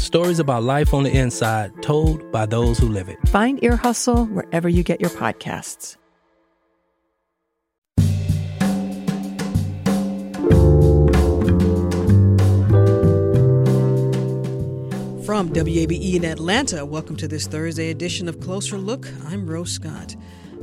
stories about life on the inside told by those who live it. Find Ear Hustle wherever you get your podcasts. From WABE in Atlanta, welcome to this Thursday edition of Closer Look. I'm Rose Scott.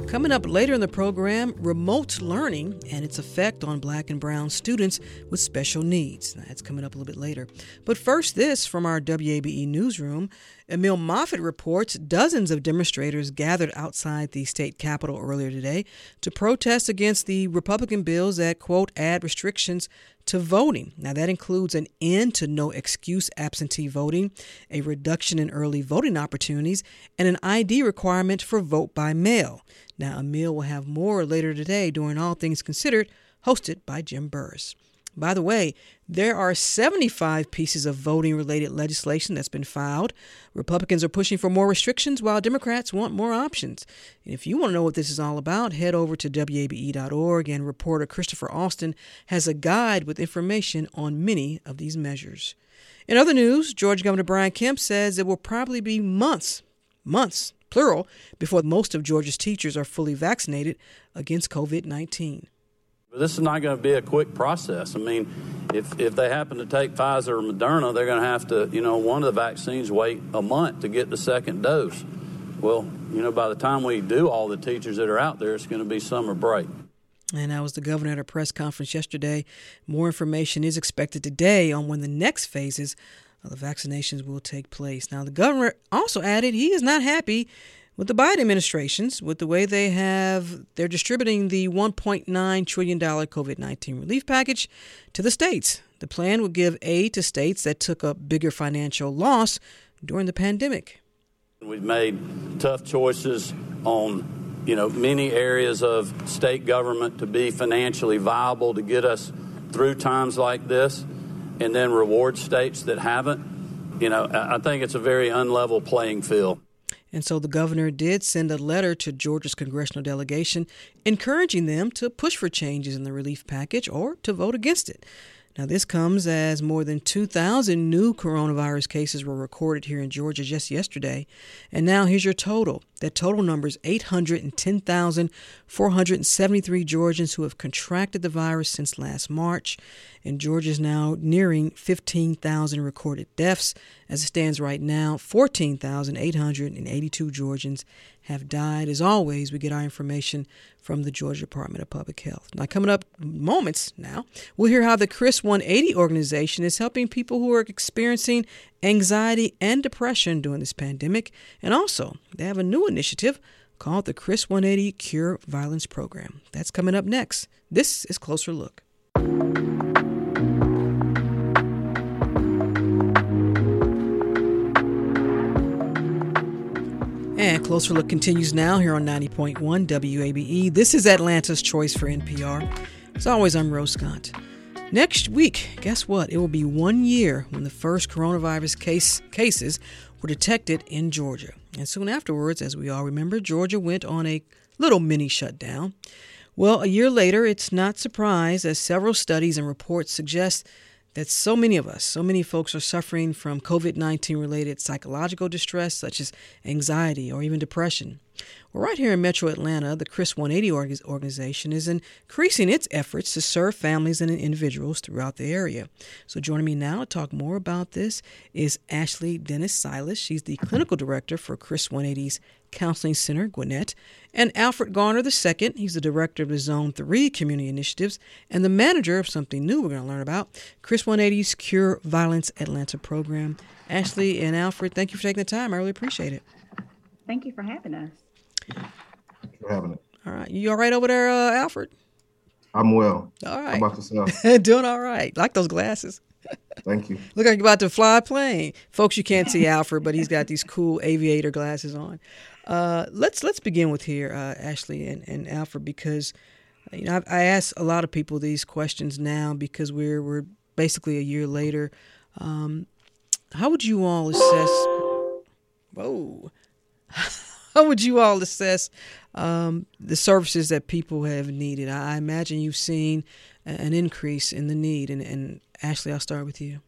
Coming up later in the program, remote learning and its effect on black and brown students with special needs. That's coming up a little bit later. But first, this from our WABE newsroom. Emil Moffatt reports dozens of demonstrators gathered outside the state capitol earlier today to protest against the Republican bills that, quote, add restrictions to voting. Now, that includes an end to no excuse absentee voting, a reduction in early voting opportunities, and an ID requirement for vote by mail. Now, Emil will have more later today during All Things Considered, hosted by Jim Burress. By the way, there are 75 pieces of voting related legislation that's been filed. Republicans are pushing for more restrictions while Democrats want more options. And if you want to know what this is all about, head over to WABE.org and reporter Christopher Austin has a guide with information on many of these measures. In other news, Georgia Governor Brian Kemp says it will probably be months, months, plural, before most of Georgia's teachers are fully vaccinated against COVID 19. This is not going to be a quick process. I mean, if, if they happen to take Pfizer or Moderna, they're going to have to, you know, one of the vaccines wait a month to get the second dose. Well, you know, by the time we do all the teachers that are out there, it's going to be summer break. And that was the governor at a press conference yesterday. More information is expected today on when the next phases of the vaccinations will take place. Now, the governor also added he is not happy with the Biden administrations, with the way they have, they're distributing the $1.9 trillion COVID 19 relief package to the states. The plan would give aid to states that took a bigger financial loss during the pandemic. We've made tough choices on, you know, many areas of state government to be financially viable to get us through times like this and then reward states that haven't. You know, I think it's a very unlevel playing field. And so the governor did send a letter to Georgia's congressional delegation encouraging them to push for changes in the relief package or to vote against it. Now, this comes as more than 2,000 new coronavirus cases were recorded here in Georgia just yesterday. And now here's your total. That total number is 810,473 Georgians who have contracted the virus since last March. And Georgia is now nearing 15,000 recorded deaths. As it stands right now, 14,882 Georgians have died. As always, we get our information from the Georgia Department of Public Health. Now, coming up moments now, we'll hear how the Chris 180 organization is helping people who are experiencing anxiety and depression during this pandemic. And also, they have a new initiative called the Chris 180 Cure Violence Program. That's coming up next. This is Closer Look. And Closer Look continues now here on 90.1 WABE. This is Atlanta's Choice for NPR. As always, I'm Rose Scott. Next week, guess what? It will be one year when the first coronavirus case cases were detected in Georgia. And soon afterwards, as we all remember, Georgia went on a little mini shutdown. Well, a year later, it's not surprise as several studies and reports suggest that so many of us, so many folks are suffering from COVID 19 related psychological distress, such as anxiety or even depression. Well, right here in Metro Atlanta, the Chris 180 organization is increasing its efforts to serve families and individuals throughout the area. So, joining me now to talk more about this is Ashley Dennis Silas. She's the clinical director for Chris 180's Counseling Center, Gwinnett, and Alfred Garner II. He's the director of the Zone 3 Community Initiatives and the manager of something new we're going to learn about Chris 180's Cure Violence Atlanta program. Ashley and Alfred, thank you for taking the time. I really appreciate it. Thank you for having us. For having it. All right. You all right over there, uh, Alfred? I'm well. All right. How about yourself? Doing all right. Like those glasses. Thank you. Look like you're about to fly a plane. Folks, you can't see Alfred, but he's got these cool aviator glasses on. Uh, let's let's begin with here, uh, Ashley and, and Alfred, because you know I, I ask a lot of people these questions now because we're we're basically a year later. Um, how would you all assess? Whoa. How would you all assess um, the services that people have needed? I imagine you've seen an increase in the need, and, and Ashley, I'll start with you.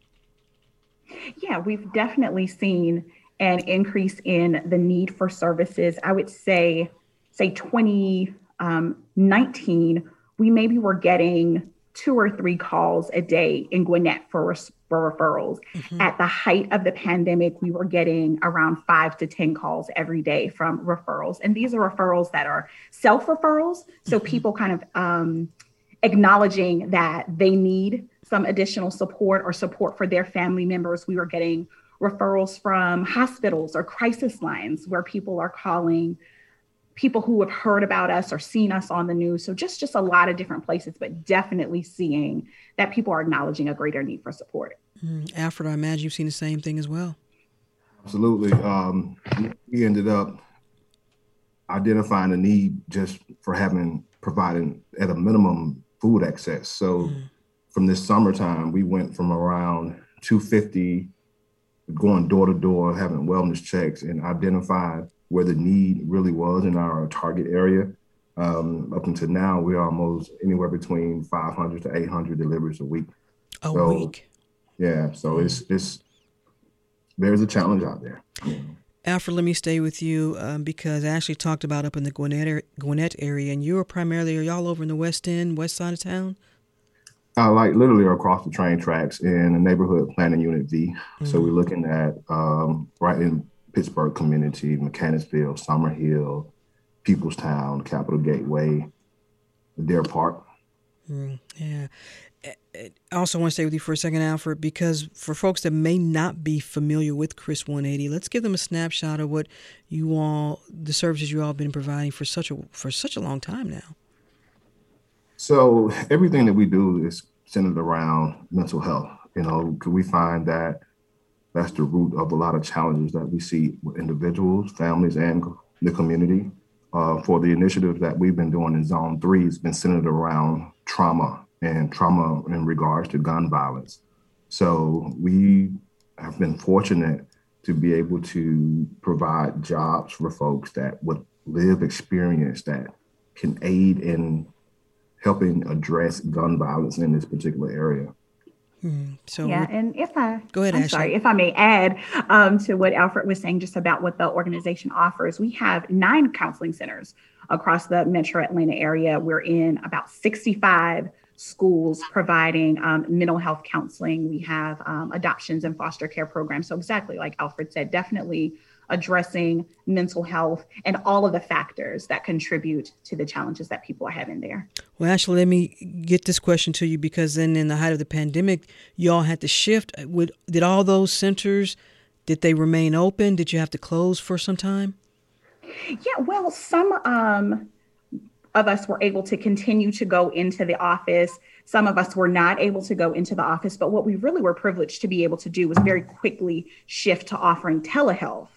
Yeah, we've definitely seen an increase in the need for services. I would say, say 2019, um, we maybe were getting two or three calls a day in Gwinnett for, for referrals. Mm-hmm. At the height of the pandemic, we were getting around five to 10 calls every day from referrals. And these are referrals that are self referrals. So mm-hmm. people kind of um, acknowledging that they need some additional support or support for their family members. We were getting referrals from hospitals or crisis lines where people are calling people who have heard about us or seen us on the news. So just just a lot of different places, but definitely seeing that people are acknowledging a greater need for support. Mm, Alfred, I imagine you've seen the same thing as well. Absolutely. Um, we ended up identifying a need just for having providing at a minimum food access. So mm. from this summertime, we went from around 250 going door to door, having wellness checks and identified where the need really was in our target area. Um, up until now, we're almost anywhere between 500 to 800 deliveries a week. A so, week. Yeah, so mm. it's it's there's a challenge out there. Alfred, let me stay with you um, because I actually talked about up in the Gwinnett, Gwinnett area, and you are primarily are y'all over in the West End, West Side of town? Uh, like literally across the train tracks in the neighborhood planning unit V. Mm-hmm. So we're looking at um, right in Pittsburgh community, Mechanicsville, Summerhill, Peoplestown, Capitol Gateway, Deer Park. Mm, yeah. I also want to stay with you for a second, Alfred, because for folks that may not be familiar with Chris 180, let's give them a snapshot of what you all, the services you all have been providing for such a for such a long time now. So everything that we do is centered around mental health. You know, we find that that's the root of a lot of challenges that we see with individuals, families, and the community. Uh, for the initiative that we've been doing in Zone 3, it's been centered around trauma and trauma in regards to gun violence. So we have been fortunate to be able to provide jobs for folks that would live experience that can aid in helping address gun violence in this particular area. Mm, so yeah, and if I go ahead, I'm Ashley. sorry, if I may add um, to what Alfred was saying, just about what the organization offers, we have nine counseling centers across the Metro Atlanta area. We're in about 65 schools providing um, mental health counseling. We have um, adoptions and foster care programs. So exactly like Alfred said, definitely addressing mental health and all of the factors that contribute to the challenges that people are having there. Well, actually, let me get this question to you because then in the height of the pandemic, you all had to shift. Would, did all those centers, did they remain open? Did you have to close for some time? Yeah, well, some um, of us were able to continue to go into the office. Some of us were not able to go into the office, but what we really were privileged to be able to do was very quickly shift to offering telehealth.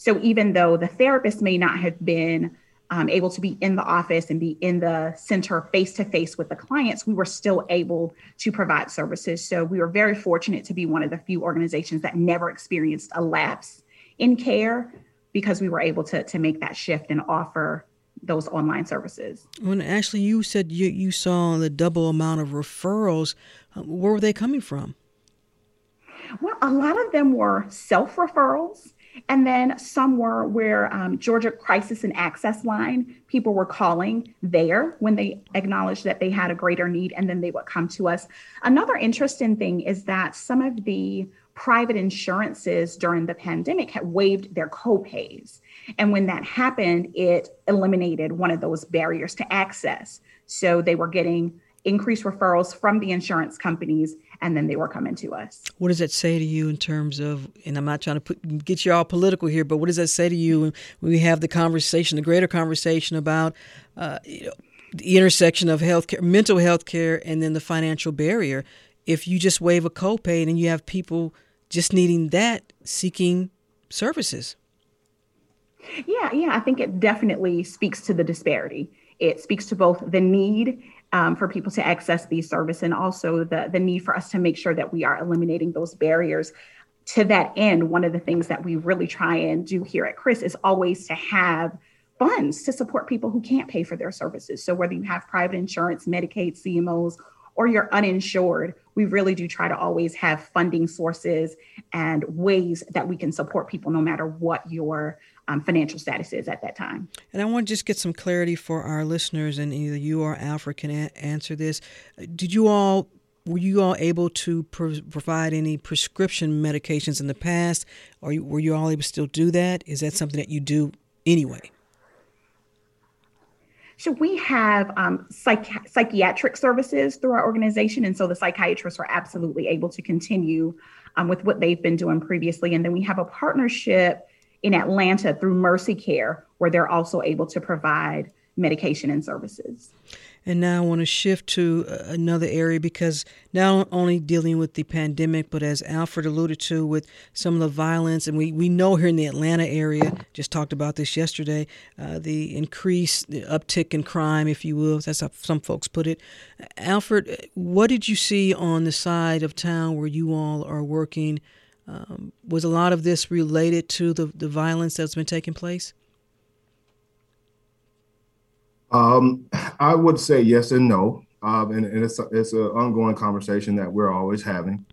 So even though the therapist may not have been um, able to be in the office and be in the center face to face with the clients, we were still able to provide services. So we were very fortunate to be one of the few organizations that never experienced a lapse in care because we were able to, to make that shift and offer those online services. When actually you said you, you saw the double amount of referrals, uh, where were they coming from? Well, a lot of them were self referrals. And then some were where um, Georgia Crisis and Access Line, people were calling there when they acknowledged that they had a greater need, and then they would come to us. Another interesting thing is that some of the private insurances during the pandemic had waived their copays. And when that happened, it eliminated one of those barriers to access. So they were getting increased referrals from the insurance companies, and then they were coming to us. What does that say to you in terms of, and I'm not trying to put, get you all political here, but what does that say to you when we have the conversation, the greater conversation about uh, you know, the intersection of healthcare, mental health care, and then the financial barrier? If you just waive a copay and you have people just needing that, seeking services. Yeah, yeah, I think it definitely speaks to the disparity. It speaks to both the need um, for people to access these services and also the, the need for us to make sure that we are eliminating those barriers. To that end, one of the things that we really try and do here at CHRIS is always to have funds to support people who can't pay for their services. So whether you have private insurance, Medicaid, CMOs, or you're uninsured, we really do try to always have funding sources and ways that we can support people no matter what your um, financial status is at that time. And I want to just get some clarity for our listeners, and either you or Alfred can a- answer this. Did you all were you all able to provide any prescription medications in the past, or were you all able to still do that? Is that something that you do anyway? So we have um, psych- psychiatric services through our organization, and so the psychiatrists are absolutely able to continue um, with what they've been doing previously. And then we have a partnership in Atlanta through Mercy Care, where they're also able to provide medication and services. And now I want to shift to uh, another area because not only dealing with the pandemic, but as Alfred alluded to, with some of the violence, and we, we know here in the Atlanta area, just talked about this yesterday, uh, the increase, the uptick in crime, if you will. That's how some folks put it. Alfred, what did you see on the side of town where you all are working? Um, was a lot of this related to the, the violence that's been taking place? Um, I would say yes and no. Um, and, and, it's a, it's an ongoing conversation that we're always having.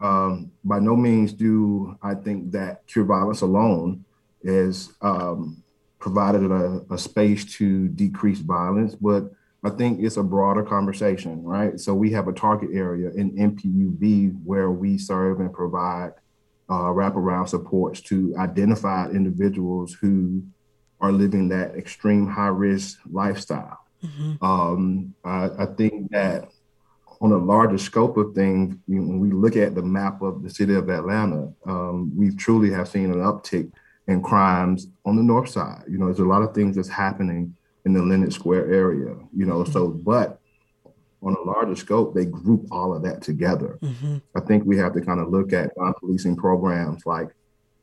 Um, by no means do I think that cure violence alone is um, provided a, a, space to decrease violence, but I think it's a broader conversation, right? So we have a target area in NPUV where we serve and provide uh, wraparound supports to identify individuals who are living that extreme high risk lifestyle. Mm-hmm. Um, I, I, think that on a larger scope of things, you know, when we look at the map of the city of Atlanta, um, we truly have seen an uptick in crimes on the north side. You know, there's a lot of things that's happening in the Lenox Square area. You know, mm-hmm. so but on a larger scope, they group all of that together. Mm-hmm. I think we have to kind of look at non-policing programs like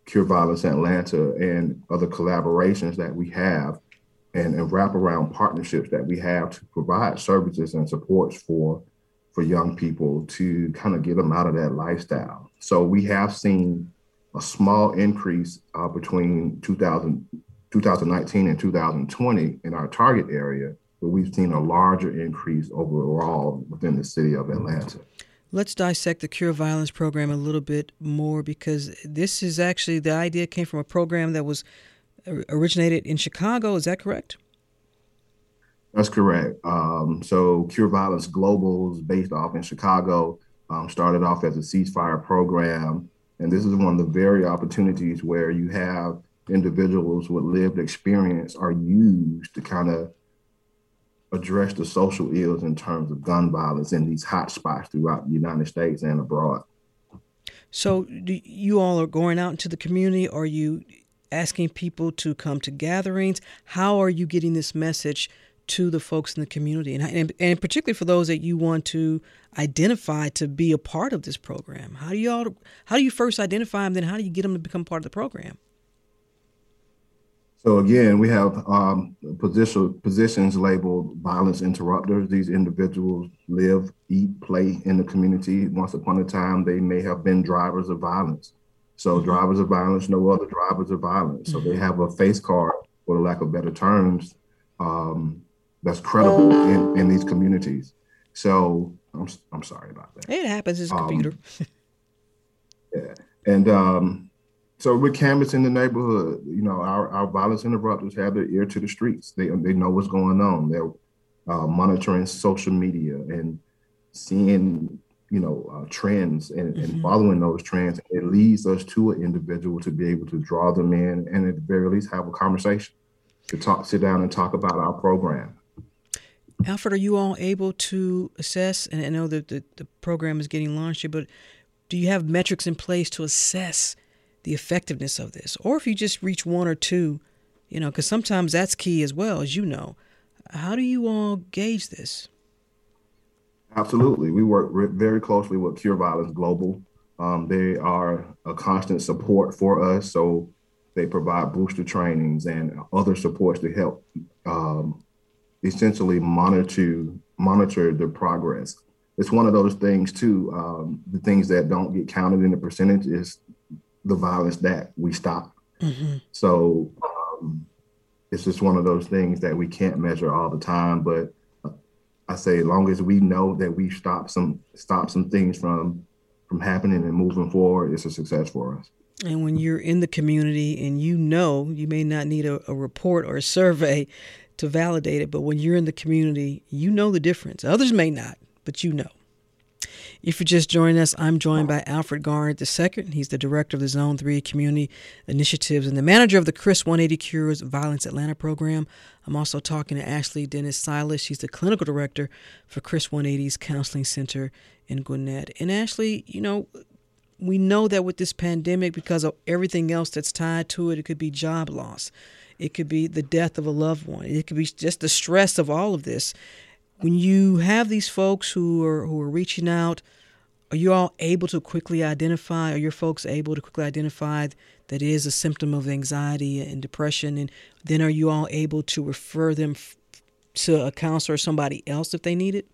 Cure Violence Atlanta and other collaborations that we have and, and wraparound partnerships that we have to provide services and supports for for young people to kind of get them out of that lifestyle. So we have seen a small increase uh, between 2000, 2019 and 2020 in our target area, but we've seen a larger increase overall within the city of Atlanta. Let's dissect the Cure Violence program a little bit more because this is actually the idea came from a program that was originated in Chicago. Is that correct? That's correct. Um, so Cure Violence Global is based off in Chicago. Um, started off as a ceasefire program, and this is one of the very opportunities where you have individuals with lived experience are used to kind of address the social ills in terms of gun violence in these hot spots throughout the United States and abroad. So, you all are going out into the community? Are you asking people to come to gatherings? How are you getting this message to the folks in the community, and, and, and particularly for those that you want to identify to be a part of this program? How do you all? How do you first identify them? Then how do you get them to become part of the program? So again, we have um, position, positions labeled violence interrupters. These individuals live, eat, play in the community. Once upon a time, they may have been drivers of violence. So mm-hmm. drivers of violence know other drivers of violence. So mm-hmm. they have a face card, for lack of better terms, um, that's credible in, in these communities. So I'm, I'm sorry about that. It happens. It's a um, computer. yeah. And um, so we're canvassing the neighborhood. You know, our, our violence interrupters have their ear to the streets. They they know what's going on. They're uh, monitoring social media and seeing you know uh, trends and, mm-hmm. and, following those trends. It leads us to an individual to be able to draw them in and at the very least have a conversation to talk, sit down and talk about our program. Alfred, are you all able to assess? And I know that the, the program is getting launched here, but do you have metrics in place to assess the effectiveness of this? Or if you just reach one or two, you know, because sometimes that's key as well, as you know. How do you all gauge this? Absolutely. We work very closely with Cure Violence Global. Um, they are a constant support for us. So they provide booster trainings and other supports to help um, essentially monitor monitor the progress. It's one of those things too. Um, the things that don't get counted in the percentage is the violence that we stop. Mm-hmm. So um, it's just one of those things that we can't measure all the time. But uh, I say, as long as we know that we stop some stop some things from from happening and moving forward, it's a success for us. And when you're in the community and you know you may not need a, a report or a survey to validate it, but when you're in the community, you know the difference. Others may not, but you know. If you're just joining us, I'm joined by Alfred Garnett II. He's the director of the Zone 3 Community Initiatives and the manager of the Chris 180 Cures Violence Atlanta program. I'm also talking to Ashley Dennis Silas. She's the clinical director for Chris 180's Counseling Center in Gwinnett. And Ashley, you know, we know that with this pandemic, because of everything else that's tied to it, it could be job loss. It could be the death of a loved one. It could be just the stress of all of this when you have these folks who are who are reaching out, are you all able to quickly identify? Are your folks able to quickly identify that it is a symptom of anxiety and depression? And then are you all able to refer them to a counselor or somebody else if they need it?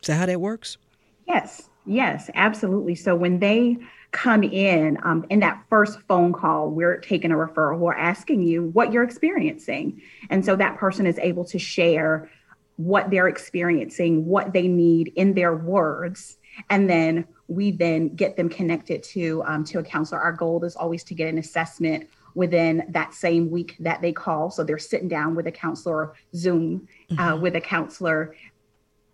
Is that how that works? Yes, yes, absolutely. So when they come in um, in that first phone call we're taking a referral we're asking you what you're experiencing and so that person is able to share what they're experiencing, what they need in their words, and then we then get them connected to um, to a counselor. Our goal is always to get an assessment within that same week that they call. So they're sitting down with a counselor, Zoom uh, mm-hmm. uh, with a counselor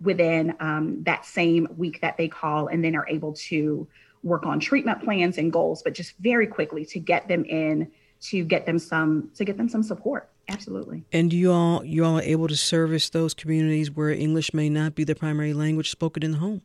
within um, that same week that they call, and then are able to work on treatment plans and goals, but just very quickly to get them in to get them some to get them some support. Absolutely. And you all you all are able to service those communities where English may not be the primary language spoken in the home.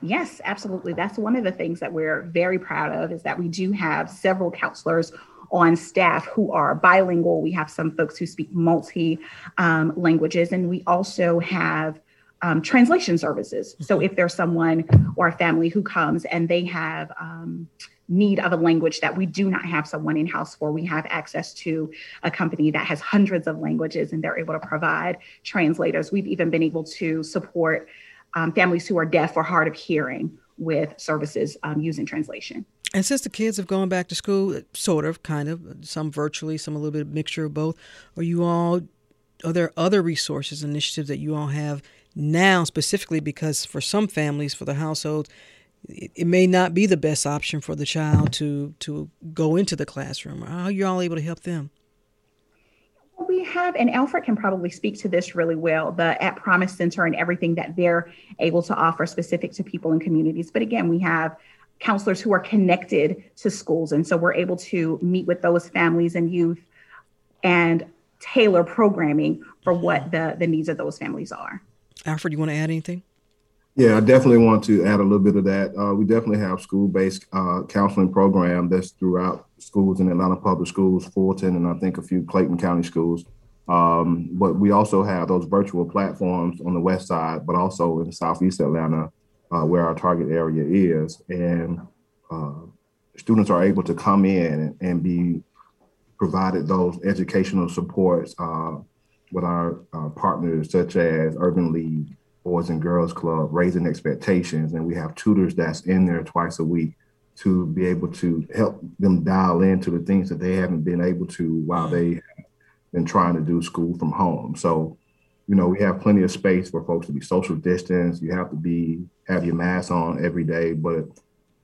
Yes, absolutely. That's one of the things that we're very proud of is that we do have several counselors on staff who are bilingual. We have some folks who speak multi um, languages, and we also have um, translation services. So if there's someone or a family who comes and they have um, need of a language that we do not have someone in house for. We have access to a company that has hundreds of languages and they're able to provide translators. We've even been able to support um, families who are deaf or hard of hearing with services um, using translation. And since the kids have gone back to school, sort of, kind of, some virtually, some a little bit of mixture of both, are you all, are there other resources, initiatives that you all have now specifically because for some families, for the households, it, may not be the best option for the child to to go into the classroom. How are you all able to help them? We have, and Alfred can probably speak to this really well, the At Promise Center and everything that they're able to offer specific to people in communities. But again, we have counselors who are connected to schools. And so we're able to meet with those families and youth and tailor programming for what mm-hmm. the, the needs of those families are. Alfred, you want to add anything? Yeah, I definitely want to add a little bit of that. Uh, we definitely have school-based uh, counseling program that's throughout schools in Atlanta Public Schools, Fulton, and I think a few Clayton County schools. Um, but we also have those virtual platforms on the west side, but also in Southeast Atlanta, uh, where our target area is, and uh, students are able to come in and be provided those educational supports uh, with our uh, partners such as Urban League Boys and Girls Club, raising expectations, and we have tutors that's in there twice a week to be able to help them dial into the things that they haven't been able to while they have been trying to do school from home. So, you know, we have plenty of space for folks to be social distance. You have to be have your mask on every day, but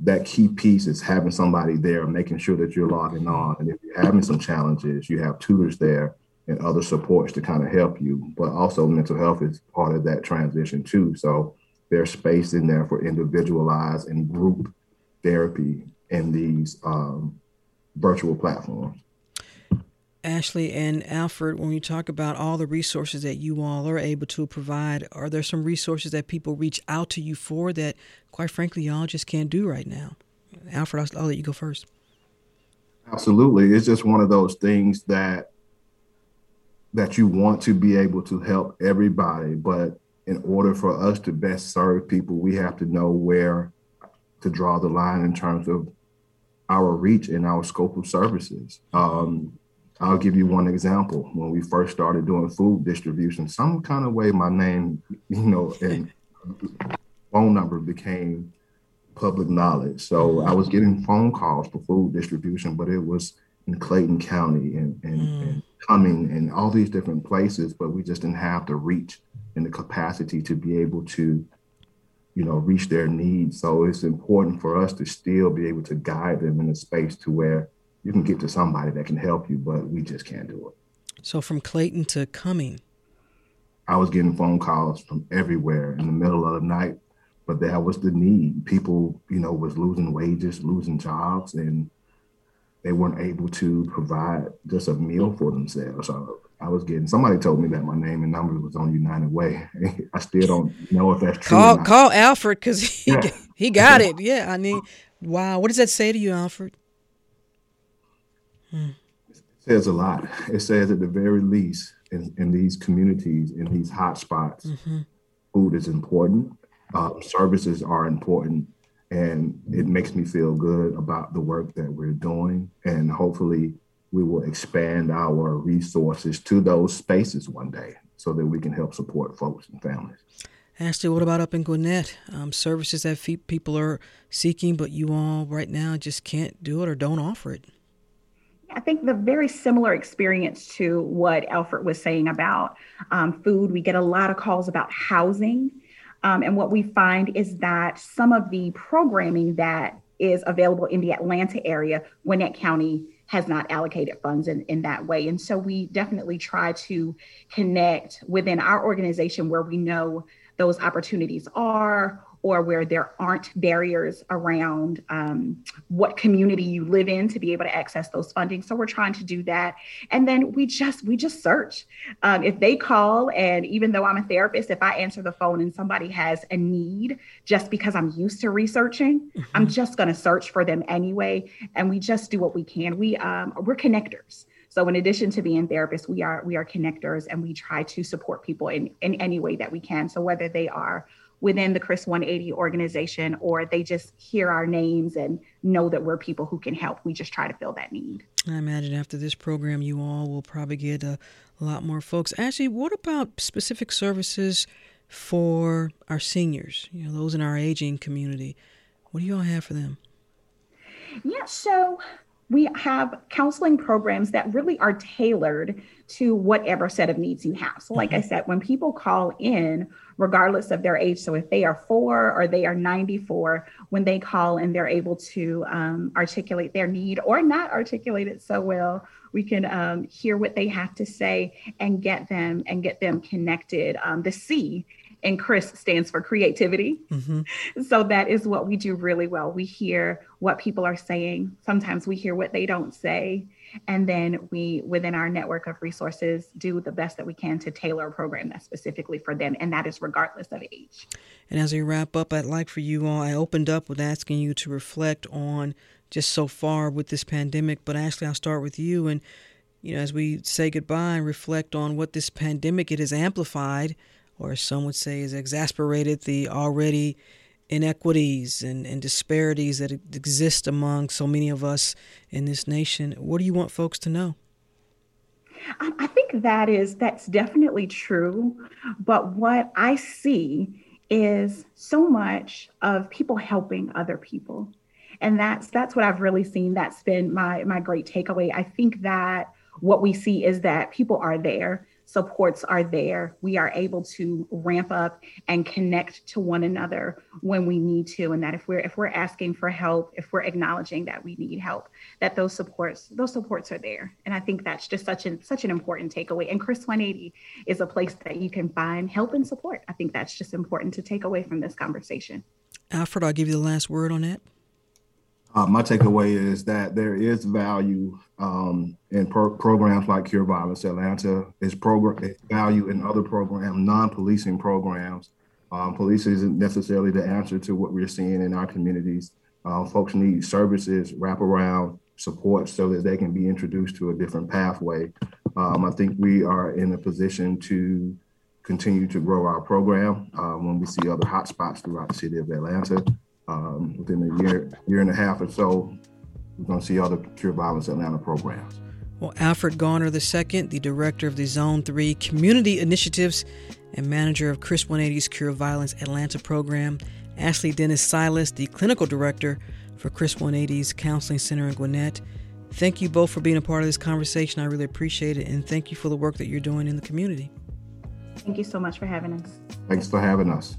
that key piece is having somebody there, making sure that you're logging on. And if you're having some challenges, you have tutors there and other supports to kind of help you. But also, mental health is part of that transition too. So there's space in there for individualized and group therapy in these um, virtual platforms. Ashley and Alfred, when you talk about all the resources that you all are able to provide, are there some resources that people reach out to you for that, quite frankly, y'all just can't do right now? Alfred, I'll, I'll let you go first. Absolutely, it's just one of those things that that you want to be able to help everybody, but in order for us to best serve people, we have to know where to draw the line in terms of our reach and our scope of services. Um, I'll give you one example. When we first started doing food distribution, some kind of way my name, you know, and phone number became public knowledge. So I was getting phone calls for food distribution, but it was in Clayton County and, and, mm. and Cumming and all these different places, but we just didn't have the reach and the capacity to be able to, you know, reach their needs. So it's important for us to still be able to guide them in a space to where you can get to somebody that can help you, but we just can't do it. So from Clayton to Cumming. I was getting phone calls from everywhere in the middle of the night, but that was the need. People, you know, was losing wages, losing jobs, and they weren't able to provide just a meal for themselves. So I was getting somebody told me that my name and number was on United Way. I still don't know if that's true. Call call Alfred because he yeah. he got it. Yeah, I mean, wow. What does that say to you, Alfred? Hmm. It says a lot. It says at the very least in, in these communities, in these hot spots, mm-hmm. food is important. Um, services are important and it makes me feel good about the work that we're doing and hopefully we will expand our resources to those spaces one day so that we can help support folks and families Ashley, what about up in Gwinnett? Um, services that people are seeking, but you all right now just can't do it or don't offer it. I think the very similar experience to what Alfred was saying about um, food. We get a lot of calls about housing um, and what we find is that some of the programming that is available in the Atlanta area, Gwinnett County has not allocated funds in, in that way. And so we definitely try to connect within our organization where we know those opportunities are or where there aren't barriers around um, what community you live in to be able to access those funding. So we're trying to do that, and then we just we just search. Um, if they call, and even though I'm a therapist, if I answer the phone and somebody has a need, just because I'm used to researching, mm-hmm. I'm just going to search for them anyway, and we just do what we can. We um, we're connectors. So in addition to being therapists, we are we are connectors and we try to support people in, in any way that we can. So whether they are within the Chris 180 organization, or they just hear our names and know that we're people who can help. We just try to fill that need. I imagine after this program, you all will probably get a, lot more folks. Actually, what about specific services for our seniors, you know, those in our aging community? What do you all have for them? Yeah, so we have counseling programs that really are tailored to whatever set of needs you have. So, like mm-hmm. I said, when people call in, regardless of their age, so if they are four or they are 94, when they call and they're able to um, articulate their need or not articulate it so well, we can um, hear what they have to say and get them and get them connected. Um, the C and Chris stands for creativity. Mm-hmm. So that is what we do really well. We hear what people are saying. Sometimes we hear what they don't say. And then we, within our network of resources, do the best that we can to tailor a program that's specifically for them. And that is regardless of age. And as we wrap up, I'd like for you all, I opened up with asking you to reflect on just so far with this pandemic. But Ashley, I'll start with you. And, you know, as we say goodbye and reflect on what this pandemic, it has amplified or some would say has exasperated the already inequities and, and disparities that exist among so many of us in this nation. What do you want folks to know? Um, I think that is that's definitely true. But what I see is so much of people helping other people. And that's that's what I've really seen. That's been my my great takeaway. I think that what we see is that people are there supports are there. We are able to ramp up and connect to one another when we need to. And that if we're if we're asking for help, if we're acknowledging that we need help, that those supports, those supports are there. And I think that's just such an such an important takeaway. And Chris 180 is a place that you can find help and support. I think that's just important to take away from this conversation. Alfred, I'll give you the last word on that. Uh, my takeaway is that there is value um, in pro- programs like Cure Violence Atlanta. Is program value in other programs, non-policing programs. Um, police isn't necessarily the answer to what we're seeing in our communities. Uh, folks need services, wraparound support, so that they can be introduced to a different pathway. Um, I think we are in a position to continue to grow our program uh, when we see other hotspots throughout the city of Atlanta um, within a year, year and a half or so, we're going to see other Cure Violence Atlanta programs. Well, Alfred Garner II, the director of the Zone 3 Community Initiatives and manager of CHRIS 180's Cure Violence Atlanta program, Ashley Dennis Silas, the clinical director for CHRIS 180's Counseling Center in Gwinnett. Thank you both for being a part of this conversation. I really appreciate it, and thank you for the work that you're doing in the community. Thank you so much for having us. Thanks for having us.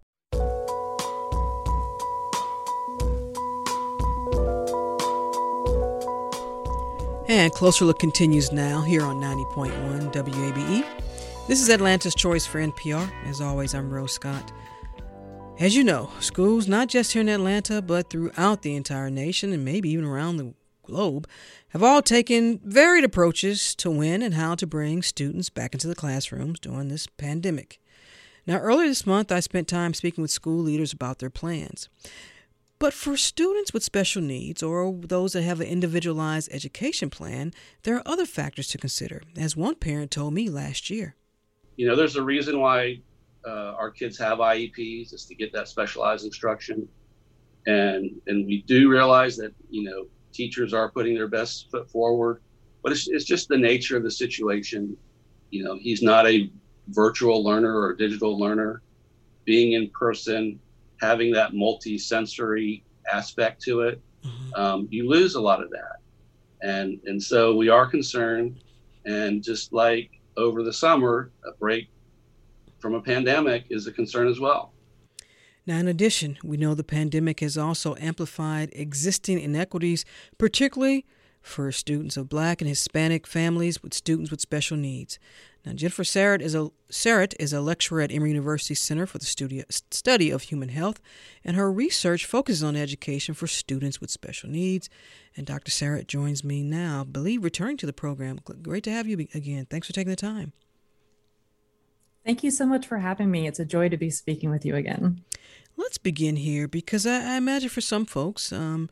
And Closer Look continues now here on 90.1 WABE. This is Atlanta's Choice for NPR. As always, I'm Rose Scott. As you know, schools, not just here in Atlanta, but throughout the entire nation and maybe even around the globe, have all taken varied approaches to when and how to bring students back into the classrooms during this pandemic. Now, earlier this month, I spent time speaking with school leaders about their plans. But for students with special needs or those that have an individualized education plan, there are other factors to consider, as one parent told me last year. You know, there's a reason why uh, our kids have IEPs is to get that specialized instruction, and and we do realize that you know teachers are putting their best foot forward, but it's it's just the nature of the situation. You know, he's not a virtual learner or digital learner. Being in person having that multi-sensory aspect to it, mm-hmm. um, you lose a lot of that. And and so we are concerned, and just like over the summer, a break from a pandemic is a concern as well. Now, in addition, we know the pandemic has also amplified existing inequities, particularly for students of Black and Hispanic families with students with special needs. Now, Jennifer Sarrett is a Sarrett is a lecturer at Emory University Center for the Studio, Study of Human Health, and her research focuses on education for students with special needs. And Dr. Sarrett joins me now, I believe, returning to the program. Great to have you again. Thanks for taking the time. Thank you so much for having me. It's a joy to be speaking with you again. Let's begin here because I, I imagine for some folks, um,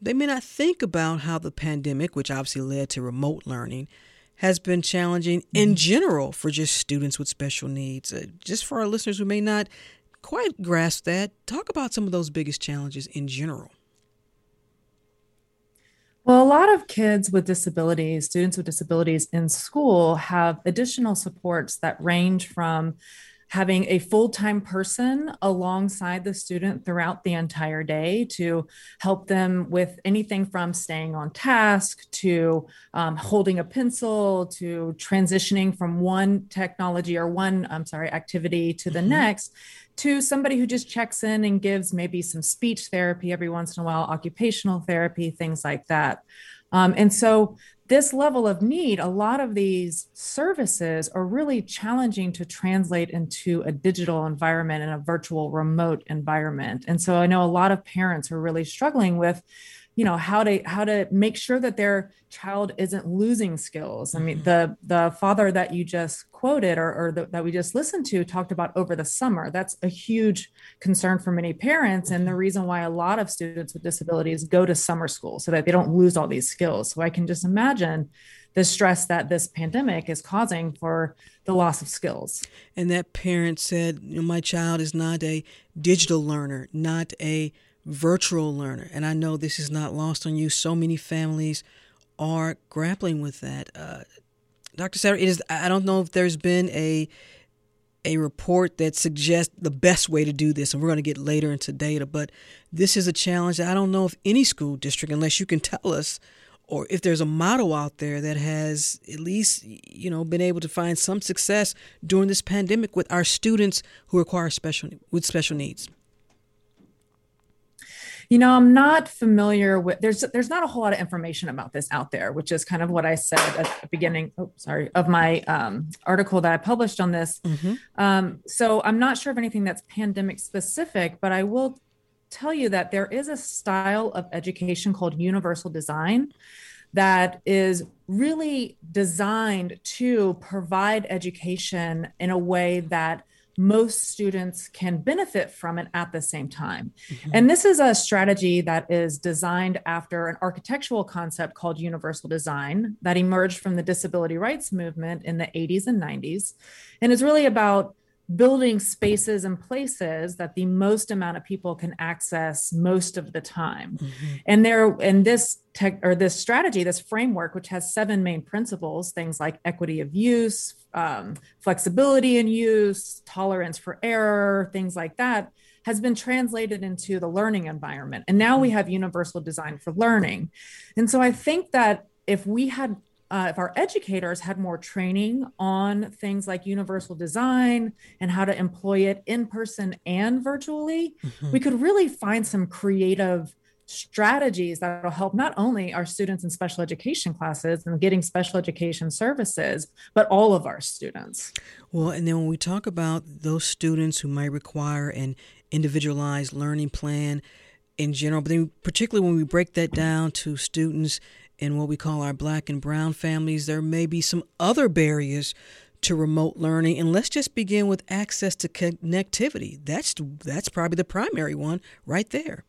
they may not think about how the pandemic, which obviously led to remote learning, has been challenging in mm-hmm. general for just students with special needs. Uh, just for our listeners who may not quite grasp that, talk about some of those biggest challenges in general. Well, a lot of kids with disabilities, students with disabilities in school, have additional supports that range from having a full-time person alongside the student throughout the entire day to help them with anything from staying on task to um, holding a pencil to transitioning from one technology or one i'm sorry activity to the mm-hmm. next to somebody who just checks in and gives maybe some speech therapy every once in a while occupational therapy things like that um, and so this level of need, a lot of these services are really challenging to translate into a digital environment and a virtual remote environment. And so I know a lot of parents are really struggling with you know how to how to make sure that their child isn't losing skills. I mean mm-hmm. the the father that you just quoted or, or the, that we just listened to talked about over the summer. That's a huge concern for many parents and the mm-hmm. reason why a lot of students with disabilities go to summer school so that they don't lose all these skills. So i can just imagine the stress that this pandemic is causing for the loss of skills. And that parent said, My child is not a digital learner, not a virtual learner. And I know this is not lost on you. So many families are grappling with that. Uh, Dr. Sarrett, it is, I don't know if there's been a a report that suggests the best way to do this, and we're going to get later into data, but this is a challenge I don't know if any school district, unless you can tell us, or if there's a model out there that has at least you know been able to find some success during this pandemic with our students who require special with special needs you know i'm not familiar with there's there's not a whole lot of information about this out there which is kind of what i said at the beginning oh sorry of my um, article that i published on this mm-hmm. um, so i'm not sure of anything that's pandemic specific but i will tell you that there is a style of education called universal design that is really designed to provide education in a way that most students can benefit from it at the same time. Mm-hmm. And this is a strategy that is designed after an architectural concept called universal design that emerged from the disability rights movement in the 80s and 90s. And is really about building spaces and places that the most amount of people can access most of the time mm-hmm. and there and this tech or this strategy this framework which has seven main principles things like equity of use um, flexibility in use tolerance for error things like that has been translated into the learning environment and now we mm-hmm. have universal design for learning and so i think that if we had uh, if our educators had more training on things like universal design and how to employ it in person and virtually, mm-hmm. we could really find some creative strategies that will help not only our students in special education classes and getting special education services, but all of our students. Well, and then when we talk about those students who might require an individualized learning plan in general, but then particularly when we break that down to students in what we call our black and brown families, there may be some other barriers to remote learning. And let's just begin with access to connectivity. That's that's probably the primary one right there.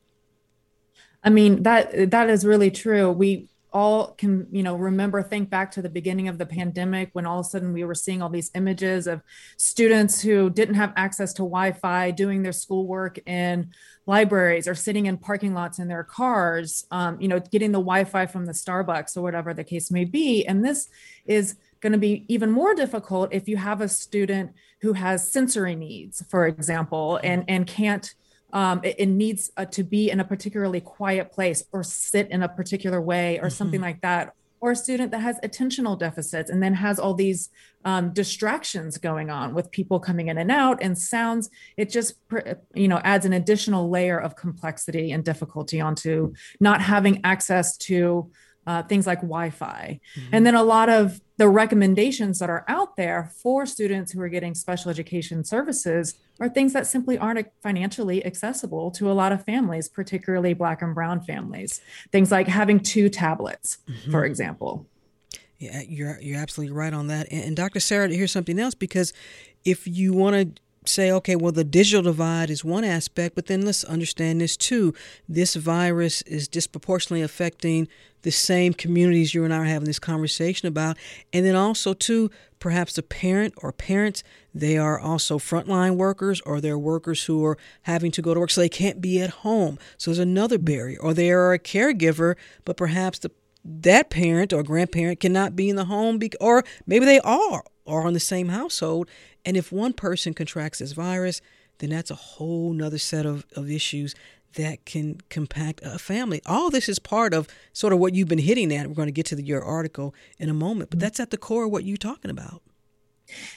I mean that that is really true. We all can you know remember think back to the beginning of the pandemic when all of a sudden we were seeing all these images of students who didn't have access to wi-fi doing their schoolwork in libraries or sitting in parking lots in their cars um, you know getting the wi-fi from the starbucks or whatever the case may be and this is going to be even more difficult if you have a student who has sensory needs for example and and can't um, it, it, needs uh, to be in a particularly quiet place or sit in a particular way or mm-hmm. something like that or a student that has attentional deficits and then has all these um, distractions going on with people coming in and out and sounds it just you know adds an additional layer of complexity and difficulty onto not having access to uh, things like Wi-Fi, mm-hmm. and then a lot of the recommendations that are out there for students who are getting special education services are things that simply aren't financially accessible to a lot of families, particularly Black and Brown families. Things like having two tablets, mm-hmm. for example. Yeah, you're you're absolutely right on that. And, and Dr. Sarrett, to hear something else because if you want to say, okay, well, the digital divide is one aspect, but then let's understand this too. This virus is disproportionately affecting the same communities you and I are having this conversation about. And then also, too, perhaps a parent or parents, they are also frontline workers or they're workers who are having to go to work so they can't be at home. So there's another barrier. Or they are a caregiver, but perhaps the that parent or grandparent cannot be in the home, be, or maybe they are, or in the same household, and if one person contracts this virus, then that's a whole nother set of, of issues that can compact a family. All this is part of sort of what you've been hitting at. We're going to get to the, your article in a moment, but that's at the core of what you're talking about.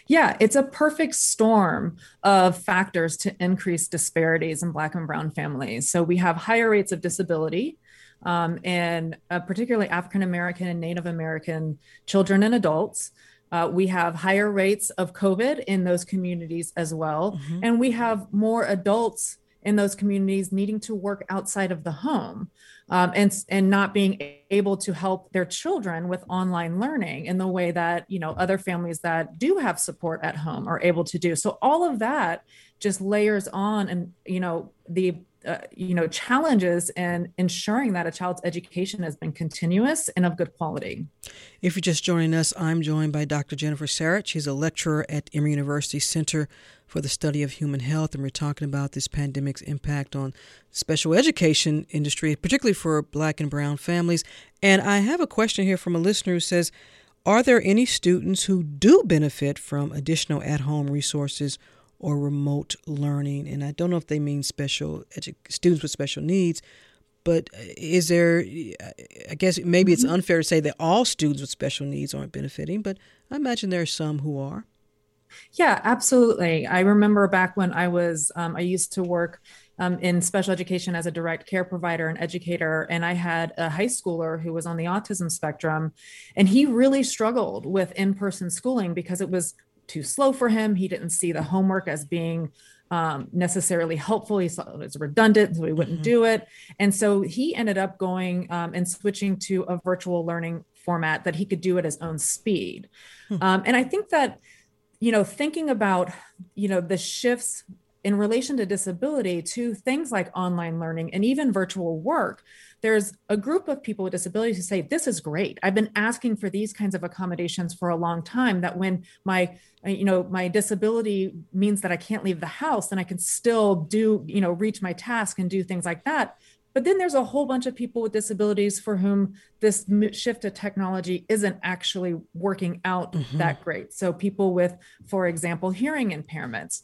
Yeah, it's a perfect storm of factors to increase disparities in Black and Brown families. So we have higher rates of disability, um, and uh, particularly African American and Native American children and adults. Uh, we have higher rates of COVID in those communities as well. Mm-hmm. And we have more adults in those communities needing to work outside of the home um, and and not being able to help their children with online learning in the way that you know other families that do have support at home are able to do so all of that just layers on and you know the uh, you know challenges in ensuring that a child's education has been continuous and of good quality if you're just joining us i'm joined by dr jennifer Sarrett. she's a lecturer at emory university center for the study of human health and we're talking about this pandemic's impact on special education industry particularly for black and brown families and i have a question here from a listener who says are there any students who do benefit from additional at-home resources or remote learning. And I don't know if they mean special edu- students with special needs, but is there, I guess maybe it's mm-hmm. unfair to say that all students with special needs aren't benefiting, but I imagine there are some who are. Yeah, absolutely. I remember back when I was, um, I used to work um, in special education as a direct care provider and educator. And I had a high schooler who was on the autism spectrum, and he really struggled with in person schooling because it was too slow for him. He didn't see the homework as being um, necessarily helpful. He saw it was redundant, so he wouldn't mm-hmm. do it. And so he ended up going um, and switching to a virtual learning format that he could do at his own speed. Mm-hmm. Um, and I think that, you know, thinking about, you know, the shifts in relation to disability to things like online learning and even virtual work there's a group of people with disabilities who say this is great i've been asking for these kinds of accommodations for a long time that when my you know my disability means that i can't leave the house and i can still do you know reach my task and do things like that but then there's a whole bunch of people with disabilities for whom this shift to technology isn't actually working out mm-hmm. that great. So, people with, for example, hearing impairments.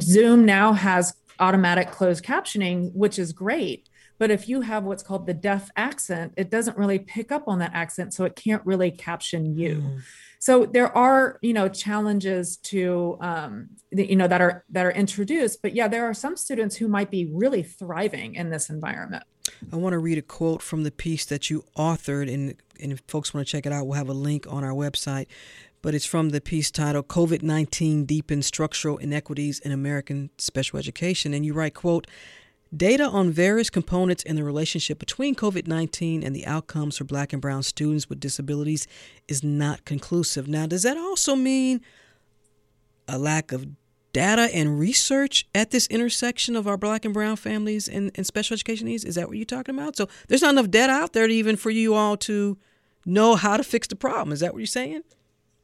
Zoom now has automatic closed captioning, which is great. But if you have what's called the deaf accent, it doesn't really pick up on that accent. So, it can't really caption you. Mm so there are you know challenges to um, you know that are that are introduced but yeah there are some students who might be really thriving in this environment i want to read a quote from the piece that you authored and and if folks want to check it out we'll have a link on our website but it's from the piece titled covid-19 deepens structural inequities in american special education and you write quote Data on various components in the relationship between COVID 19 and the outcomes for black and brown students with disabilities is not conclusive. Now, does that also mean a lack of data and research at this intersection of our black and brown families and, and special education needs? Is that what you're talking about? So there's not enough data out there even for you all to know how to fix the problem. Is that what you're saying?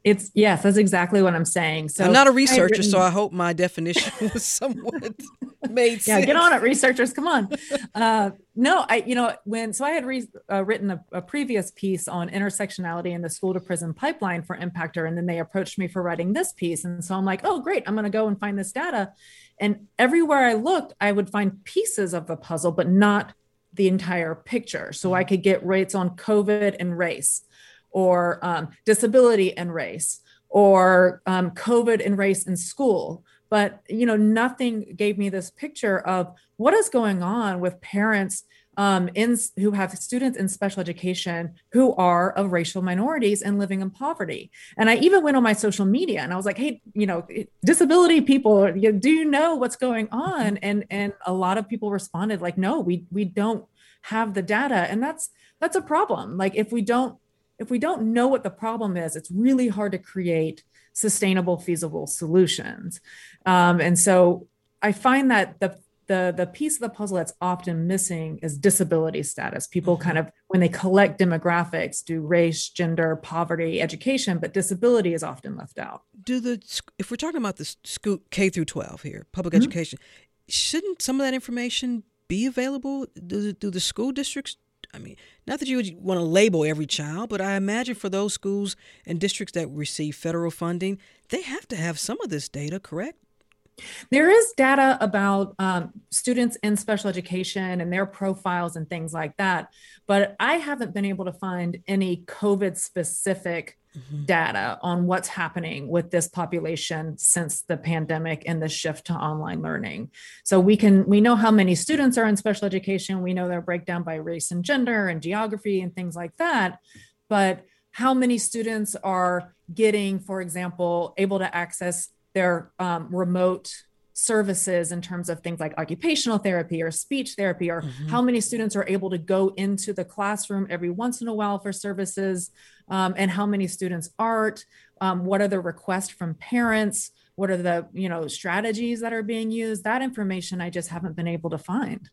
It's yes, that's exactly what I'm saying. So I'm not a researcher, written, so I hope my definition was somewhat made yeah, sense. get on it, researchers. Come on. Uh, no, I you know when so I had re- uh, written a, a, previous piece on intersectionality in the school to prison pipeline for Impakter, and then they approached me for writing this piece, and so I'm like, oh great, I'm going to go and find this data, and everywhere I looked, I would find pieces of the puzzle, but not the entire picture. So I could get rates on COVID and race or um, disability and race or um, covid and race in school but you know nothing gave me this picture of what is going on with parents um, in who have students in special education who are of racial minorities and living in poverty. And I even went on my social media and I was like, "Hey, you know, disability people, do you know what's going on?" And and a lot of people responded like, "No, we we don't have the data." And that's that's a problem. Like if we don't if we don't know what the problem is, it's really hard to create sustainable, feasible solutions. Um, and so I find that the the the piece of the puzzle that's often missing is disability status. People mm-hmm. kind of when they collect demographics, do race, gender, poverty, education, but disability is often left out. Do the if we're talking about the school K through 12 here, public mm-hmm. education, shouldn't some of that information be available? Do, do the school districts I mean, not that you would want to label every child, but I imagine for those schools and districts that receive federal funding, they have to have some of this data, correct? There is data about um, students in special education and their profiles and things like that, but I haven't been able to find any COVID specific mm-hmm. data on what's happening with this population since the pandemic and the shift to online learning. So we can we know how many students are in special education, we know their breakdown by race and gender and geography and things like that, but how many students are getting, for example, able to access their um, remote services in terms of things like occupational therapy or speech therapy or mm-hmm. how many students are able to go into the classroom every once in a while for services um, and how many students aren't um, what are the requests from parents what are the you know strategies that are being used? That information i just haven't been able to find.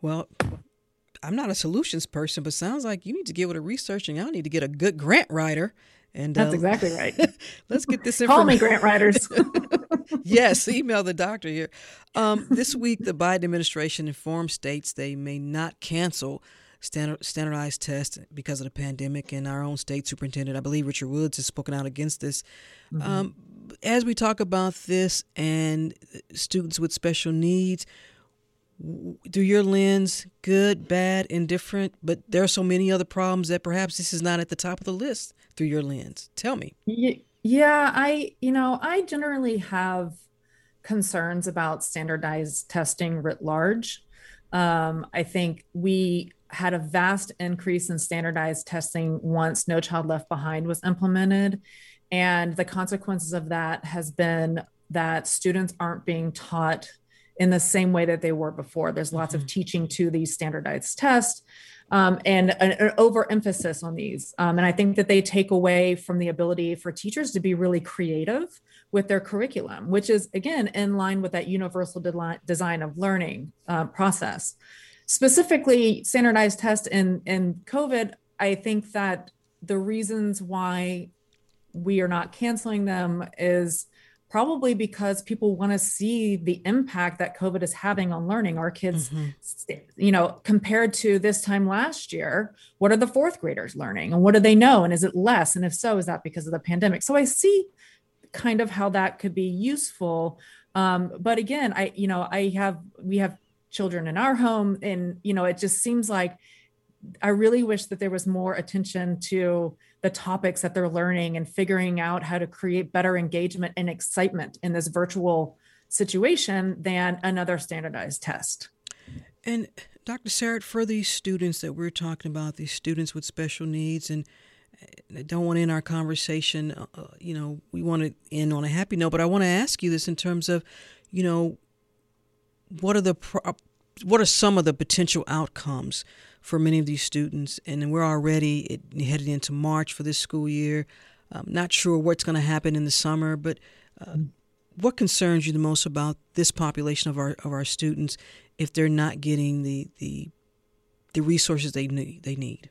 Well i'm not a solutions person but sounds like you need to get with a researching i need to get a good grant writer and that's um, exactly right. let's get this information. Call me grant writers. yes, email the doctor here. Um, this week, the Biden administration informed states they may not cancel standard, standardized tests because of the pandemic. And our own state superintendent, I believe Richard Woods, has spoken out against this. Mm-hmm. Um, as we talk about this and students with special needs, through your lens, good, bad, indifferent, but there are so many other problems that perhaps this is not at the top of the list through your lens. Tell me. Yeah, I, you know, I generally have concerns about standardized testing writ large. Um, I think we had a vast increase in standardized testing once No Child Left Behind was implemented. And the consequences of that has been that students aren't being taught in the same way that they were before. There's lots mm-hmm. of teaching to these standardized tests um, and an, an, overemphasis on these. Um, and I think that they take away from the ability for teachers to be really creative with their curriculum, which is, again, in line with that universal de- design of learning uh, process. Specifically, standardized tests in, in COVID, I think that the reasons why we are not canceling them is probably because people want to see the impact that covid is having on learning. Our kids mm-hmm. you know compared to this time last year what are the fourth graders learning and what do they know and is it less? And if so is that because of the pandemic? So i see kind of how that could be useful. Um, but again i you know i have we have children in our home and you know it just seems like i really wish that there was more attention to the topics that they're learning and figuring out how to create better engagement and excitement in this virtual situation than another standardized test. And Dr. Sarrett, for these students that we're talking about, these students with special needs, and I don't want to end our conversation, uh, uh you know, we want to end on a happy note, but I want to ask you this in terms of, you know, what are the pro- what are some of the potential outcomes for many of these students. And we're already headed into March for this school year. I'm not sure what's going to happen in the summer, but uh, what concerns you the most about this population of our of our students if they're not getting the the the resources they need they need?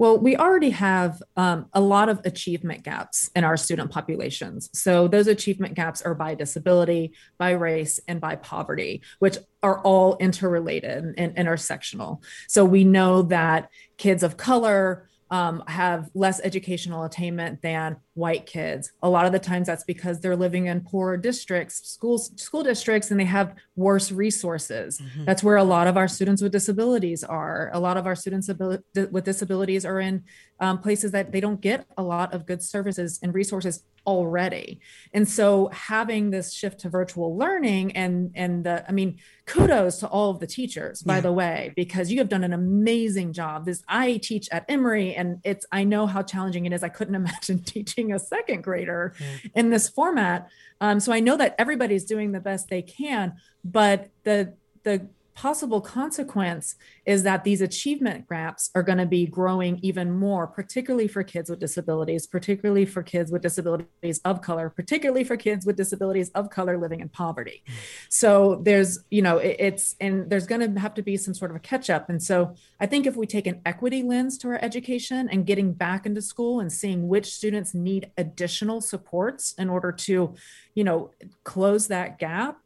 Well, we already have um, a lot of achievement gaps in our student populations. So, those achievement gaps are by disability, by race, and by poverty, which are all interrelated and intersectional. So, we know that kids of color, um, have less educational attainment than white kids. A lot of the times that's because they're living in poorer districts, schools, school districts, and they have worse resources. Mm-hmm. That's where a lot of our students with disabilities are. A lot of our students with disabilities are in um, places that they don't get a lot of good services and resources already. And so having this shift to virtual learning and and the I mean kudos to all of the teachers by yeah. the way because you have done an amazing job. This I teach at Emory and it's I know how challenging it is. I couldn't imagine teaching a second grader yeah. in this format. Um, so I know that everybody's doing the best they can, but the the possible consequence is that these achievement gaps are going to be growing even more, particularly for kids with disabilities, particularly for kids with disabilities of color, particularly for kids with disabilities of color living in poverty. Mm. So there's, you know, it, it's, and there's going to have to be some sort of a catch up. And so I think if we take an equity lens to our education and getting back into school and seeing which students need additional supports in order to, you know, close that gap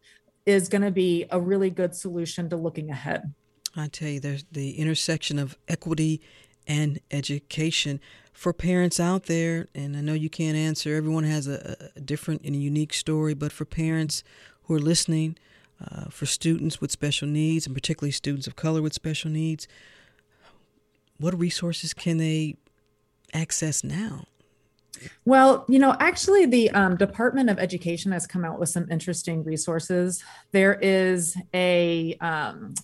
is going to be a really good solution to looking ahead. I tell you, there's the intersection of equity and education for parents out there. And I know you can't answer, everyone has a, a different and a unique story, but for parents who are listening, uh, for students with special needs, and particularly students of color with special needs, what resources can they access now? Well, you know, actually, the um, Department of Education has come out with some interesting resources. There is a um,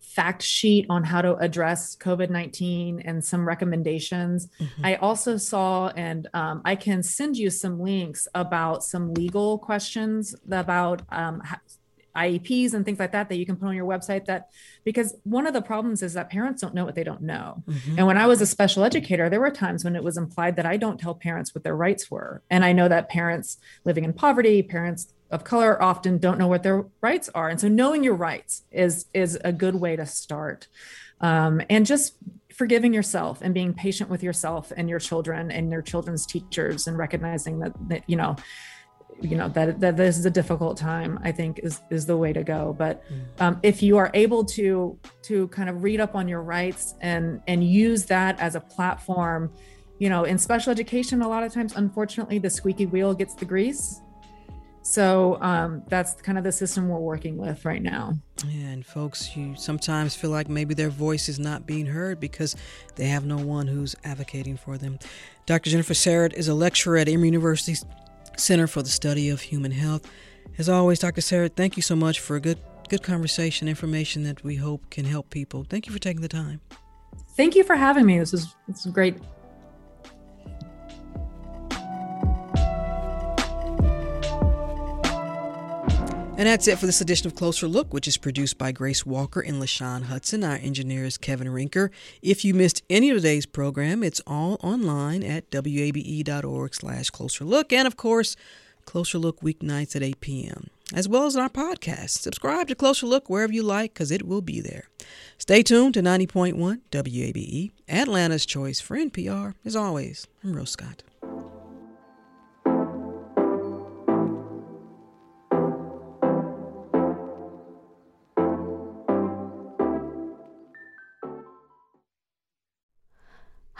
fact sheet on how to address COVID 19 and some recommendations. Mm-hmm. I also saw, and um, I can send you some links about some legal questions about um, IEPs and things like that that you can put on your website that because one of the problems is that parents don't know what they don't know. Mm-hmm. And when I was a special educator, there were times when it was implied that I don't tell parents what their rights were. And I know that parents living in poverty, parents of color often don't know what their rights are. And so knowing your rights is is a good way to start. Um, and just forgiving yourself and being patient with yourself and your children and your children's teachers and recognizing that, that you know you know that that this is a difficult time i think is is the way to go but mm. um, if you are able to to kind of read up on your rights and and use that as a platform you know in special education a lot of times unfortunately the squeaky wheel gets the grease so um, that's kind of the system we're working with right now. And folks, you sometimes feel like maybe their voice is not being heard because they have no one who's advocating for them. Dr. Jennifer Sarrett is a lecturer at Emory University's Center for the Study of Human Health. As always, Dr. Sarrett, thank you so much for a good good conversation, information that we hope can help people. Thank you for taking the time. Thank you for having me. This is it's great And that's it for this edition of Closer Look, which is produced by Grace Walker and LaShawn Hudson. Our engineer is Kevin Rinker. If you missed any of today's program, it's all online at wabe.org slash closer look. And of course, Closer Look weeknights at 8 p.m., as well as our podcast. Subscribe to Closer Look wherever you like, because it will be there. Stay tuned to 90.1 WABE, Atlanta's choice for NPR. As always, I'm Rose Scott.